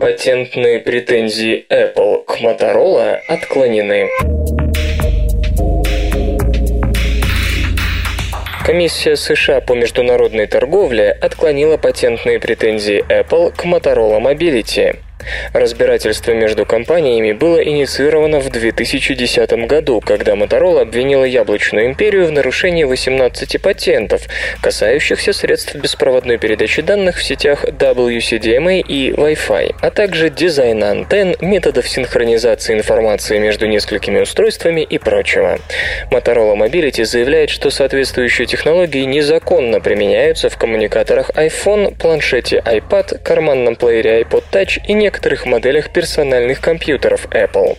Патентные претензии Apple к Motorola отклонены. Комиссия США по международной торговле отклонила патентные претензии Apple к Motorola Mobility. Разбирательство между компаниями было инициировано в 2010 году, когда Motorola обвинила Яблочную империю в нарушении 18 патентов, касающихся средств беспроводной передачи данных в сетях WCDMA и Wi-Fi, а также дизайна антенн, методов синхронизации информации между несколькими устройствами и прочего. Motorola Mobility заявляет, что соответствующие технологии незаконно применяются в коммуникаторах iPhone, планшете iPad, карманном плеере iPod Touch и некоторых некоторых моделях персональных компьютеров Apple.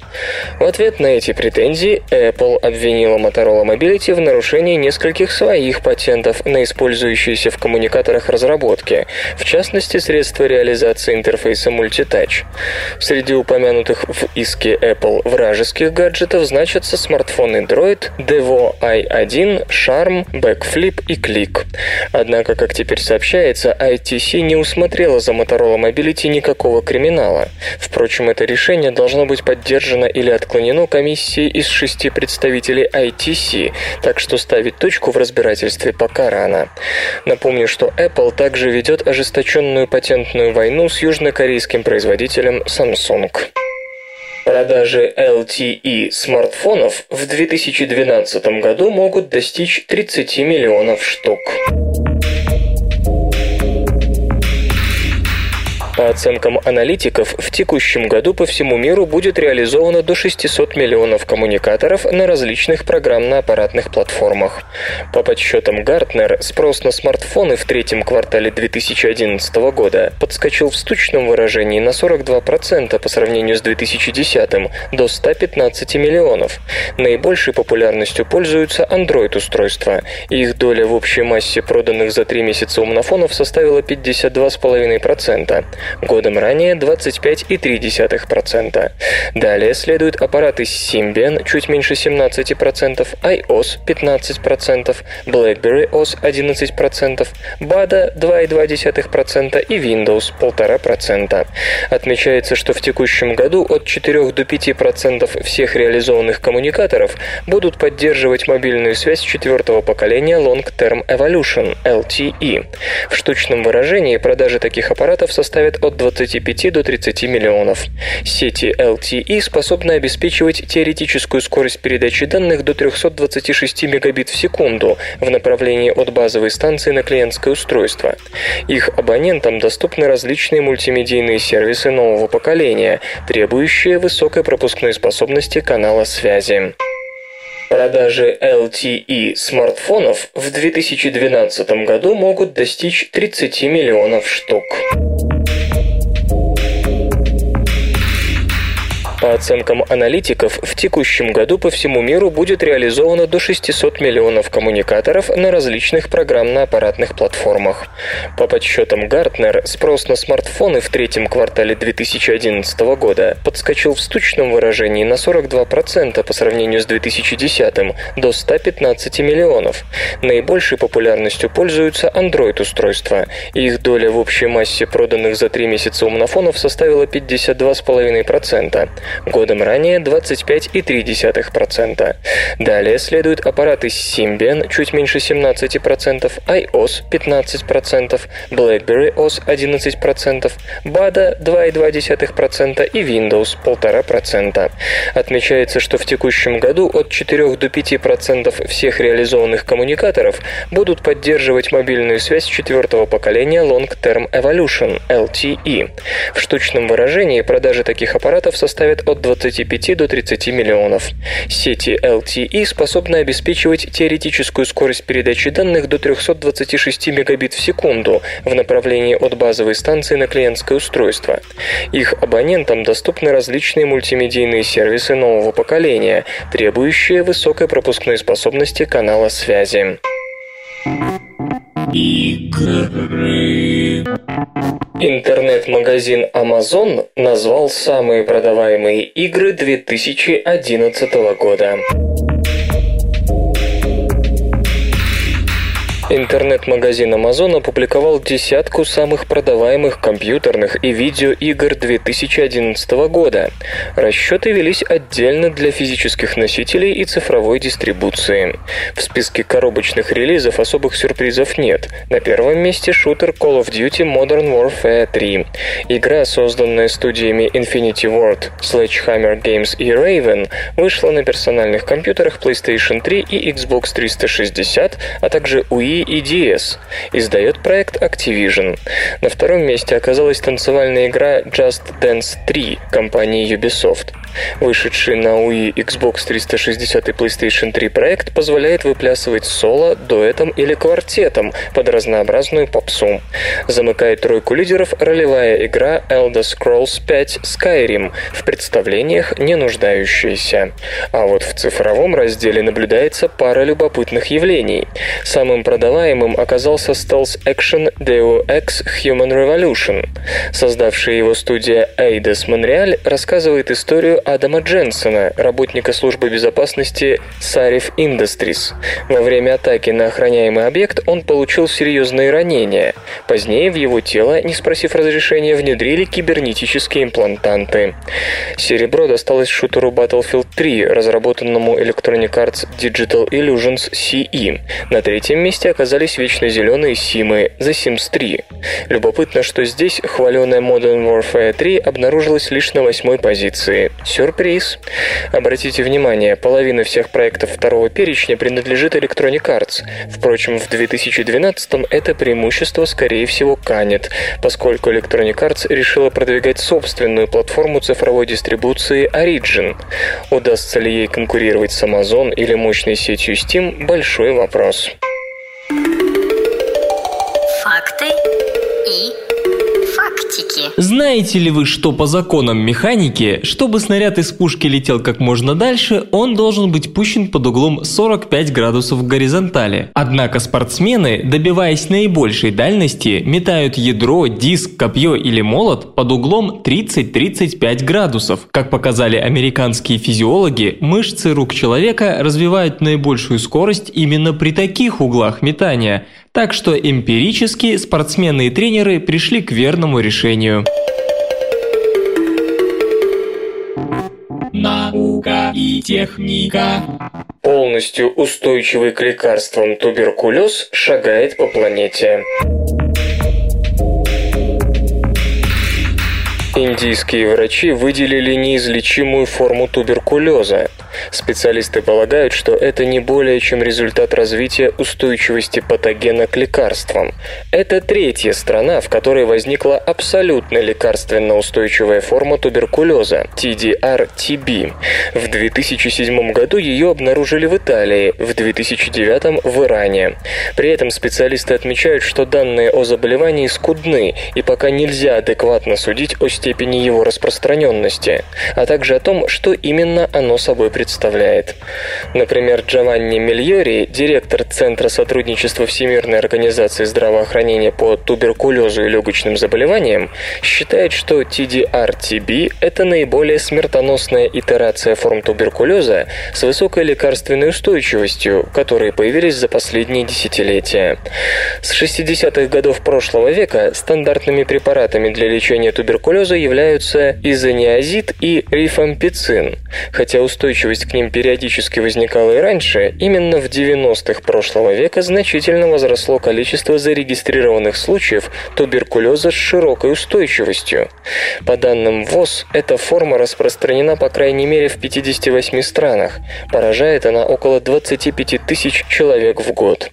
В ответ на эти претензии Apple обвинила Motorola Mobility в нарушении нескольких своих патентов на использующиеся в коммуникаторах разработки, в частности, средства реализации интерфейса Multitouch. Среди упомянутых в иске Apple вражеских гаджетов значатся смартфоны Droid, Devo i1, Charm, Backflip и Click. Однако, как теперь сообщается, ITC не усмотрела за Motorola Mobility никакого криминала, канала. Впрочем, это решение должно быть поддержано или отклонено комиссией из шести представителей ITC, так что ставить точку в разбирательстве пока рано. Напомню, что Apple также ведет ожесточенную патентную войну с южнокорейским производителем Samsung. Продажи LTE смартфонов в 2012 году могут достичь 30 миллионов штук. По оценкам аналитиков, в текущем году по всему миру будет реализовано до 600 миллионов коммуникаторов на различных программно-аппаратных платформах. По подсчетам Гартнер, спрос на смартфоны в третьем квартале 2011 года подскочил в стучном выражении на 42% по сравнению с 2010 до 115 миллионов. Наибольшей популярностью пользуются Android-устройства. Их доля в общей массе проданных за три месяца умнофонов составила 52,5%, годом ранее 25,3%. Далее следуют аппараты Symbian чуть меньше 17%, iOS 15%, BlackBerry OS 11%, BADA 2,2% и Windows 1,5%. Отмечается, что в текущем году от 4 до 5% всех реализованных коммуникаторов будут поддерживать мобильную связь четвертого поколения Long Term Evolution LTE. В штучном выражении продажи таких аппаратов составят от 25 до 30 миллионов. Сети LTE способны обеспечивать теоретическую скорость передачи данных до 326 мегабит в секунду в направлении от базовой станции на клиентское устройство. Их абонентам доступны различные мультимедийные сервисы нового поколения, требующие высокой пропускной способности канала связи. Продажи LTE смартфонов в 2012 году могут достичь 30 миллионов штук. По оценкам аналитиков, в текущем году по всему миру будет реализовано до 600 миллионов коммуникаторов на различных программно-аппаратных платформах. По подсчетам Гартнер, спрос на смартфоны в третьем квартале 2011 года подскочил в стучном выражении на 42% по сравнению с 2010 до 115 миллионов. Наибольшей популярностью пользуются Android-устройства. Их доля в общей массе проданных за три месяца умнофонов составила 52,5% годом ранее 25,3%. Далее следуют аппараты Symbian чуть меньше 17%, iOS 15%, BlackBerry OS 11%, BADA 2,2% и Windows 1,5%. Отмечается, что в текущем году от 4 до 5% всех реализованных коммуникаторов будут поддерживать мобильную связь четвертого поколения Long Term Evolution LTE. В штучном выражении продажи таких аппаратов составят от 25 до 30 миллионов. Сети LTE способны обеспечивать теоретическую скорость передачи данных до 326 мегабит в секунду в направлении от базовой станции на клиентское устройство. Их абонентам доступны различные мультимедийные сервисы нового поколения, требующие высокой пропускной способности канала связи. Игры. Интернет-магазин Amazon назвал самые продаваемые игры 2011 года. Интернет-магазин Amazon опубликовал десятку самых продаваемых компьютерных и видеоигр 2011 года. Расчеты велись отдельно для физических носителей и цифровой дистрибуции. В списке коробочных релизов особых сюрпризов нет. На первом месте шутер Call of Duty Modern Warfare 3. Игра, созданная студиями Infinity Ward, Sledgehammer Games и Raven, вышла на персональных компьютерах PlayStation 3 и Xbox 360, а также Wii и DS. Издает проект Activision. На втором месте оказалась танцевальная игра Just Dance 3 компании Ubisoft. Вышедший на Wii, Xbox 360 и PlayStation 3 проект позволяет выплясывать соло, дуэтом или квартетом под разнообразную попсу. Замыкает тройку лидеров ролевая игра Elder Scrolls 5 Skyrim, в представлениях не нуждающаяся. А вот в цифровом разделе наблюдается пара любопытных явлений. Самым продаваемым оказался стелс-экшен Deus Ex Human Revolution. Создавшая его студия Eidos Montreal рассказывает историю Адама Дженсона, работника службы безопасности Sarif Industries. Во время атаки на охраняемый объект он получил серьезные ранения. Позднее в его тело, не спросив разрешения, внедрили кибернетические имплантанты. Серебро досталось шутеру Battlefield 3, разработанному Electronic Arts Digital Illusions CE. На третьем месте оказались вечно зеленые симы The Sims 3. Любопытно, что здесь хваленая Modern Warfare 3 обнаружилась лишь на восьмой позиции. Сюрприз. Обратите внимание, половина всех проектов второго перечня принадлежит Electronic Arts. Впрочем, в 2012 это преимущество, скорее всего, канет, поскольку Electronic Arts решила продвигать собственную платформу цифровой дистрибуции Origin. Удастся ли ей конкурировать с Amazon или мощной сетью Steam – большой вопрос. Знаете ли вы, что по законам механики, чтобы снаряд из пушки летел как можно дальше, он должен быть пущен под углом 45 градусов в горизонтали. Однако спортсмены, добиваясь наибольшей дальности, метают ядро, диск, копье или молот под углом 30-35 градусов. Как показали американские физиологи, мышцы рук человека развивают наибольшую скорость именно при таких углах метания, так что эмпирически спортсмены и тренеры пришли к верному решению. Наука и техника. Полностью устойчивый к лекарствам туберкулез шагает по планете. Индийские врачи выделили неизлечимую форму туберкулеза. Специалисты полагают, что это не более чем результат развития устойчивости патогена к лекарствам. Это третья страна, в которой возникла абсолютно лекарственно устойчивая форма туберкулеза – TDR-TB. В 2007 году ее обнаружили в Италии, в 2009 – в Иране. При этом специалисты отмечают, что данные о заболевании скудны, и пока нельзя адекватно судить о степени его распространенности, а также о том, что именно оно собой представляет. Например, Джованни Мильори, директор Центра сотрудничества Всемирной организации здравоохранения по туберкулезу и легочным заболеваниям, считает, что TDR-TB – это наиболее смертоносная итерация форм туберкулеза с высокой лекарственной устойчивостью, которые появились за последние десятилетия. С 60-х годов прошлого века стандартными препаратами для лечения туберкулеза являются изониазид и рифампицин. Хотя устойчивость к ним периодически возникала и раньше, именно в 90-х прошлого века значительно возросло количество зарегистрированных случаев туберкулеза с широкой устойчивостью. По данным ВОЗ, эта форма распространена по крайней мере в 58 странах. Поражает она около 25 тысяч человек в год.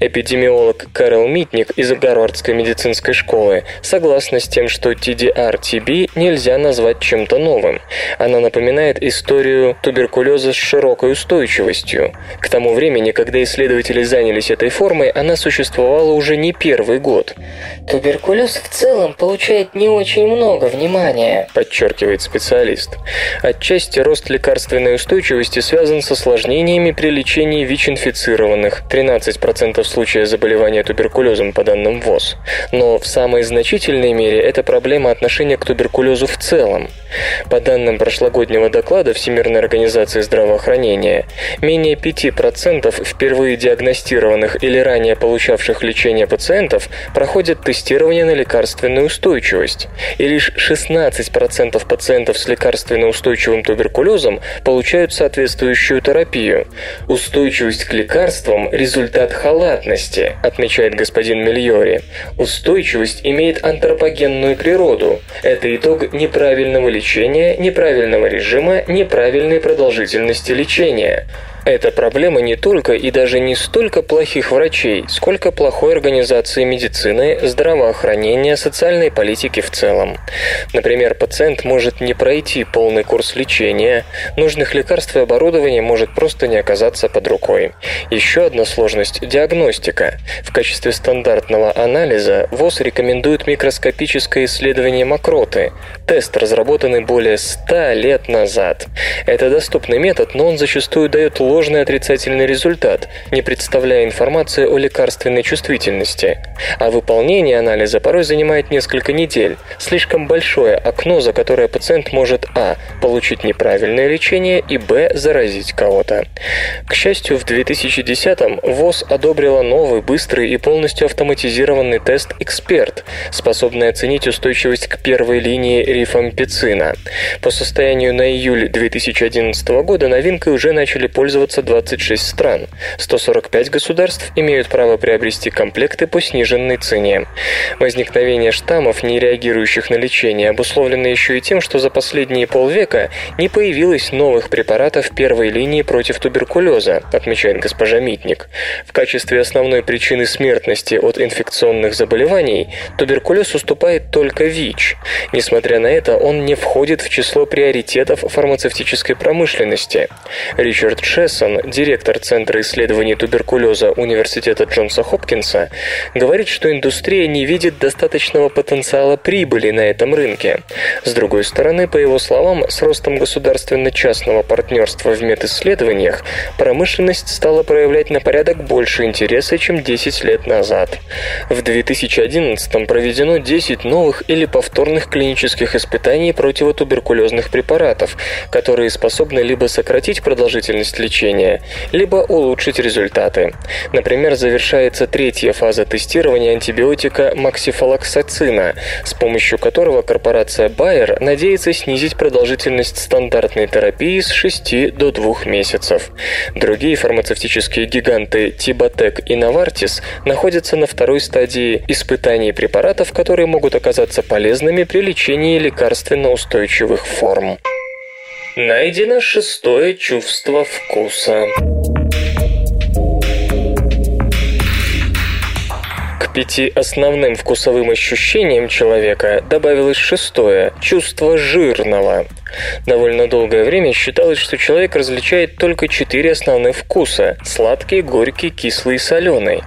Эпидемиолог Карл Митник из Гарвардской медицинской школы согласна с тем, что TDR-TB нельзя назвать чем-то новым. Она напоминает историю туберкулеза с широкой устойчивостью. К тому времени, когда исследователи занялись этой формой, она существовала уже не первый год. Туберкулез в целом получает не очень много внимания, подчеркивает специалист. Отчасти рост лекарственной устойчивости связан с осложнениями при лечении ВИЧ-инфицированных, 13% случаев заболевания туберкулезом по данным ВОЗ. Но в самой значительной мере это проблема отношения к туберкулезу в целом. По данным прошлогоднего доклада Всемирной организации здравоохранения, менее 5% впервые диагностированных или ранее получавших лечение пациентов проходят тестирование на лекарственную устойчивость, и лишь 16% пациентов с лекарственно устойчивым туберкулезом получают соответствующую терапию. Устойчивость к лекарствам – результат халатности, отмечает господин Мильори. Устойчивость имеет антропогенную природу. Это итог неправильного лечения, неправильного режима, неправильной продолжительности лечения. Это проблема не только и даже не столько плохих врачей, сколько плохой организации медицины, здравоохранения, социальной политики в целом. Например, пациент может не пройти полный курс лечения, нужных лекарств и оборудования может просто не оказаться под рукой. Еще одна сложность – диагностика. В качестве стандартного анализа ВОЗ рекомендует микроскопическое исследование мокроты. Тест, разработанный более 100 лет назад. Это доступный метод, но он зачастую дает ложный отрицательный результат, не представляя информации о лекарственной чувствительности. А выполнение анализа порой занимает несколько недель. Слишком большое окно, за которое пациент может а. получить неправильное лечение и б. заразить кого-то. К счастью, в 2010-м ВОЗ одобрила новый, быстрый и полностью автоматизированный тест «Эксперт», способный оценить устойчивость к первой линии рифампицина. По состоянию на июль 2011 года новинкой уже начали пользоваться пользоваться 26 стран. 145 государств имеют право приобрести комплекты по сниженной цене. Возникновение штаммов, не реагирующих на лечение, обусловлено еще и тем, что за последние полвека не появилось новых препаратов первой линии против туберкулеза, отмечает госпожа Митник. В качестве основной причины смертности от инфекционных заболеваний туберкулез уступает только ВИЧ. Несмотря на это, он не входит в число приоритетов фармацевтической промышленности. Ричард Шессон, директор Центра исследований туберкулеза Университета Джонса Хопкинса, говорит, что индустрия не видит достаточного потенциала прибыли на этом рынке. С другой стороны, по его словам, с ростом государственно-частного партнерства в медисследованиях промышленность стала проявлять на порядок больше интереса, чем 10 лет назад. В 2011 проведено 10 новых или повторных клинических испытаний противотуберкулезных препаратов, которые способны либо сократить продолжительность лечения, либо улучшить результаты. Например, завершается третья фаза тестирования антибиотика максифалоксацина, с помощью которого корпорация Bayer надеется снизить продолжительность стандартной терапии с 6 до 2 месяцев. Другие фармацевтические гиганты Тибатек и Novartis находятся на второй стадии испытаний препаратов, которые могут оказаться полезными при лечении лекарственно устойчивых форм. Найдено шестое чувство вкуса. К пяти основным вкусовым ощущениям человека добавилось шестое – чувство жирного – Довольно долгое время считалось, что человек различает только четыре основных вкуса – сладкий, горький, кислый и соленый.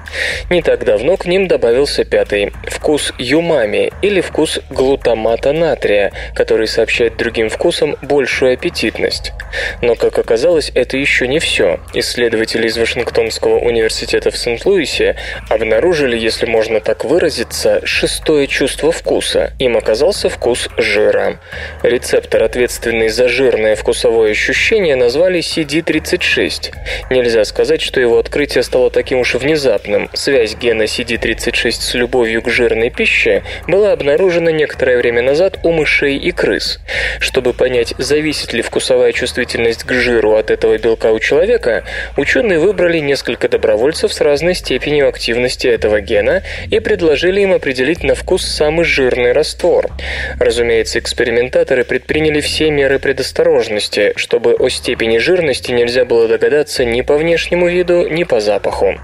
Не так давно к ним добавился пятый – вкус юмами или вкус глутамата натрия, который сообщает другим вкусам большую аппетитность. Но, как оказалось, это еще не все. Исследователи из Вашингтонского университета в Сент-Луисе обнаружили, если можно так выразиться, шестое чувство вкуса. Им оказался вкус жира. Рецептор ответственный ответственный за жирное вкусовое ощущение, назвали CD36. Нельзя сказать, что его открытие стало таким уж внезапным. Связь гена CD36 с любовью к жирной пище была обнаружена некоторое время назад у мышей и крыс. Чтобы понять, зависит ли вкусовая чувствительность к жиру от этого белка у человека, ученые выбрали несколько добровольцев с разной степенью активности этого гена и предложили им определить на вкус самый жирный раствор. Разумеется, экспериментаторы предприняли все все меры предосторожности, чтобы о степени жирности нельзя было догадаться ни по внешнему виду, ни по запаху.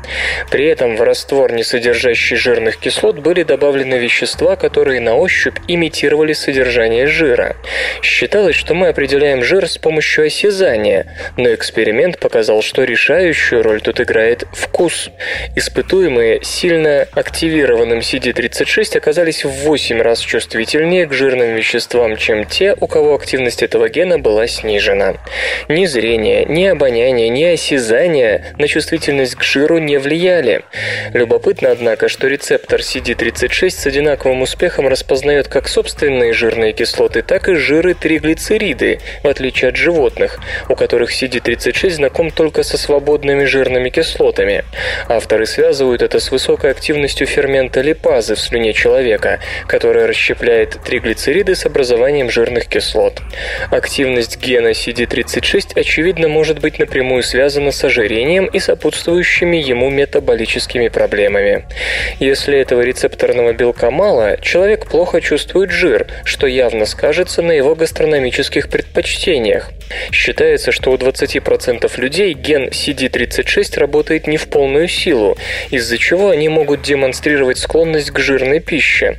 При этом в раствор, не содержащий жирных кислот, были добавлены вещества, которые на ощупь имитировали содержание жира. Считалось, что мы определяем жир с помощью осязания, но эксперимент показал, что решающую роль тут играет вкус. Испытуемые сильно активированным CD36 оказались в 8 раз чувствительнее к жирным веществам, чем те, у кого активность активность этого гена была снижена. Ни зрение, ни обоняние, ни осязание на чувствительность к жиру не влияли. Любопытно, однако, что рецептор CD36 с одинаковым успехом распознает как собственные жирные кислоты, так и жиры триглицериды, в отличие от животных, у которых CD36 знаком только со свободными жирными кислотами. Авторы связывают это с высокой активностью фермента липазы в слюне человека, которая расщепляет триглицериды с образованием жирных кислот. Активность гена CD36, очевидно, может быть напрямую связана с ожирением и сопутствующими ему метаболическими проблемами. Если этого рецепторного белка мало, человек плохо чувствует жир, что явно скажется на его гастрономических предпочтениях. Считается, что у 20% людей ген CD36 работает не в полную силу, из-за чего они могут демонстрировать склонность к жирной пище.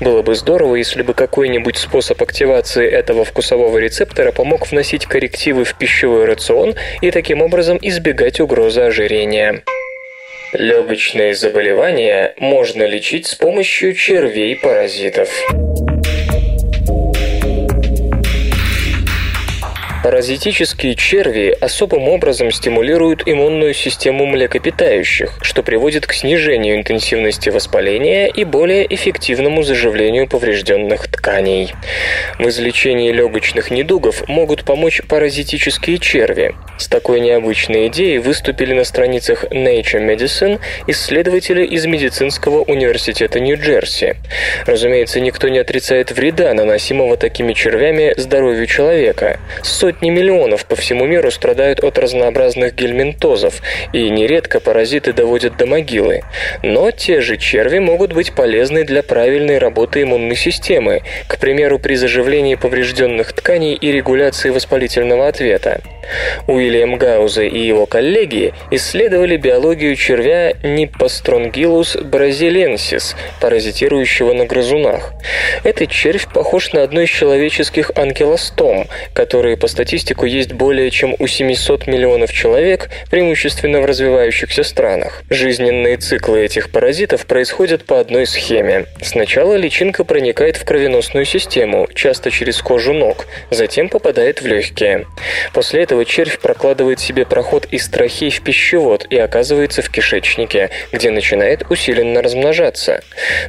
Было бы здорово, если бы какой-нибудь способ активации этого вкусового рецептора помог вносить коррективы в пищевой рацион и таким образом избегать угрозы ожирения. Легочные заболевания можно лечить с помощью червей-паразитов. Паразитические черви особым образом стимулируют иммунную систему млекопитающих, что приводит к снижению интенсивности воспаления и более эффективному заживлению поврежденных тканей. В излечении легочных недугов могут помочь паразитические черви. С такой необычной идеей выступили на страницах Nature Medicine исследователи из медицинского университета Нью-Джерси. Разумеется, никто не отрицает вреда, наносимого такими червями здоровью человека. Сотни Сотни миллионов по всему миру страдают от разнообразных гельминтозов, и нередко паразиты доводят до могилы. Но те же черви могут быть полезны для правильной работы иммунной системы, к примеру, при заживлении поврежденных тканей и регуляции воспалительного ответа. Уильям Гаузе и его коллеги исследовали биологию червя Nipostrongyllus braziliensis, паразитирующего на грызунах. Этот червь похож на одно из человеческих анкилостом, которые по статистику есть более чем у 700 миллионов человек, преимущественно в развивающихся странах. Жизненные циклы этих паразитов происходят по одной схеме. Сначала личинка проникает в кровеносную систему, часто через кожу ног, затем попадает в легкие. После этого червь прокладывает себе проход из трахей в пищевод и оказывается в кишечнике, где начинает усиленно размножаться.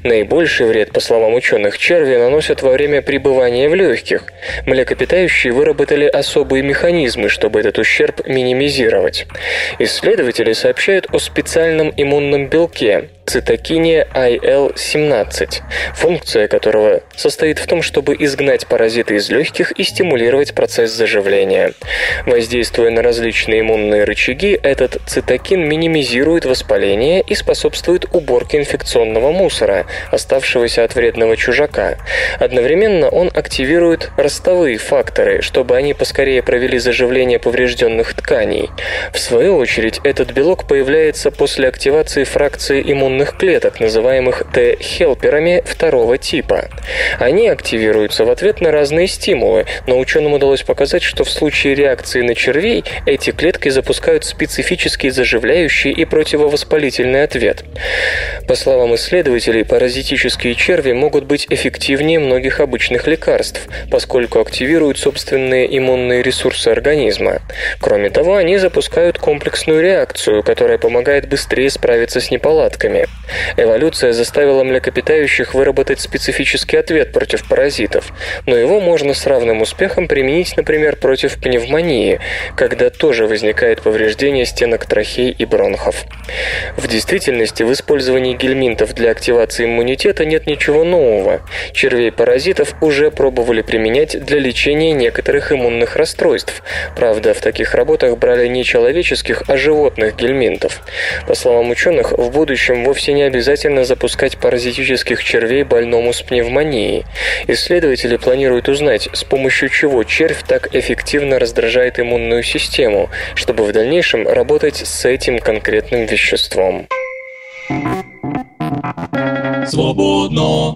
Наибольший вред, по словам ученых, черви наносят во время пребывания в легких. Млекопитающие выработали особые механизмы, чтобы этот ущерб минимизировать. Исследователи сообщают о специальном иммунном белке, цитокине IL-17, функция которого состоит в том, чтобы изгнать паразиты из легких и стимулировать процесс заживления. Воздействуя на различные иммунные рычаги, этот цитокин минимизирует воспаление и способствует уборке инфекционного мусора, оставшегося от вредного чужака. Одновременно он активирует ростовые факторы, чтобы они поскорее провели заживление поврежденных тканей. В свою очередь, этот белок появляется после активации фракции иммунных иммунных клеток, называемых Т-хелперами второго типа. Они активируются в ответ на разные стимулы, но ученым удалось показать, что в случае реакции на червей эти клетки запускают специфический заживляющий и противовоспалительный ответ. По словам исследователей, паразитические черви могут быть эффективнее многих обычных лекарств, поскольку активируют собственные иммунные ресурсы организма. Кроме того, они запускают комплексную реакцию, которая помогает быстрее справиться с неполадками. Эволюция заставила млекопитающих выработать специфический ответ против паразитов, но его можно с равным успехом применить, например, против пневмонии, когда тоже возникает повреждение стенок трахей и бронхов. В действительности в использовании гельминтов для активации иммунитета нет ничего нового. Червей-паразитов уже пробовали применять для лечения некоторых иммунных расстройств. Правда, в таких работах брали не человеческих, а животных гельминтов. По словам ученых, в будущем вовсе не обязательно запускать паразитических червей больному с пневмонией. Исследователи планируют узнать, с помощью чего червь так эффективно раздражает иммунную систему, чтобы в дальнейшем работать с этим конкретным веществом. Свободное.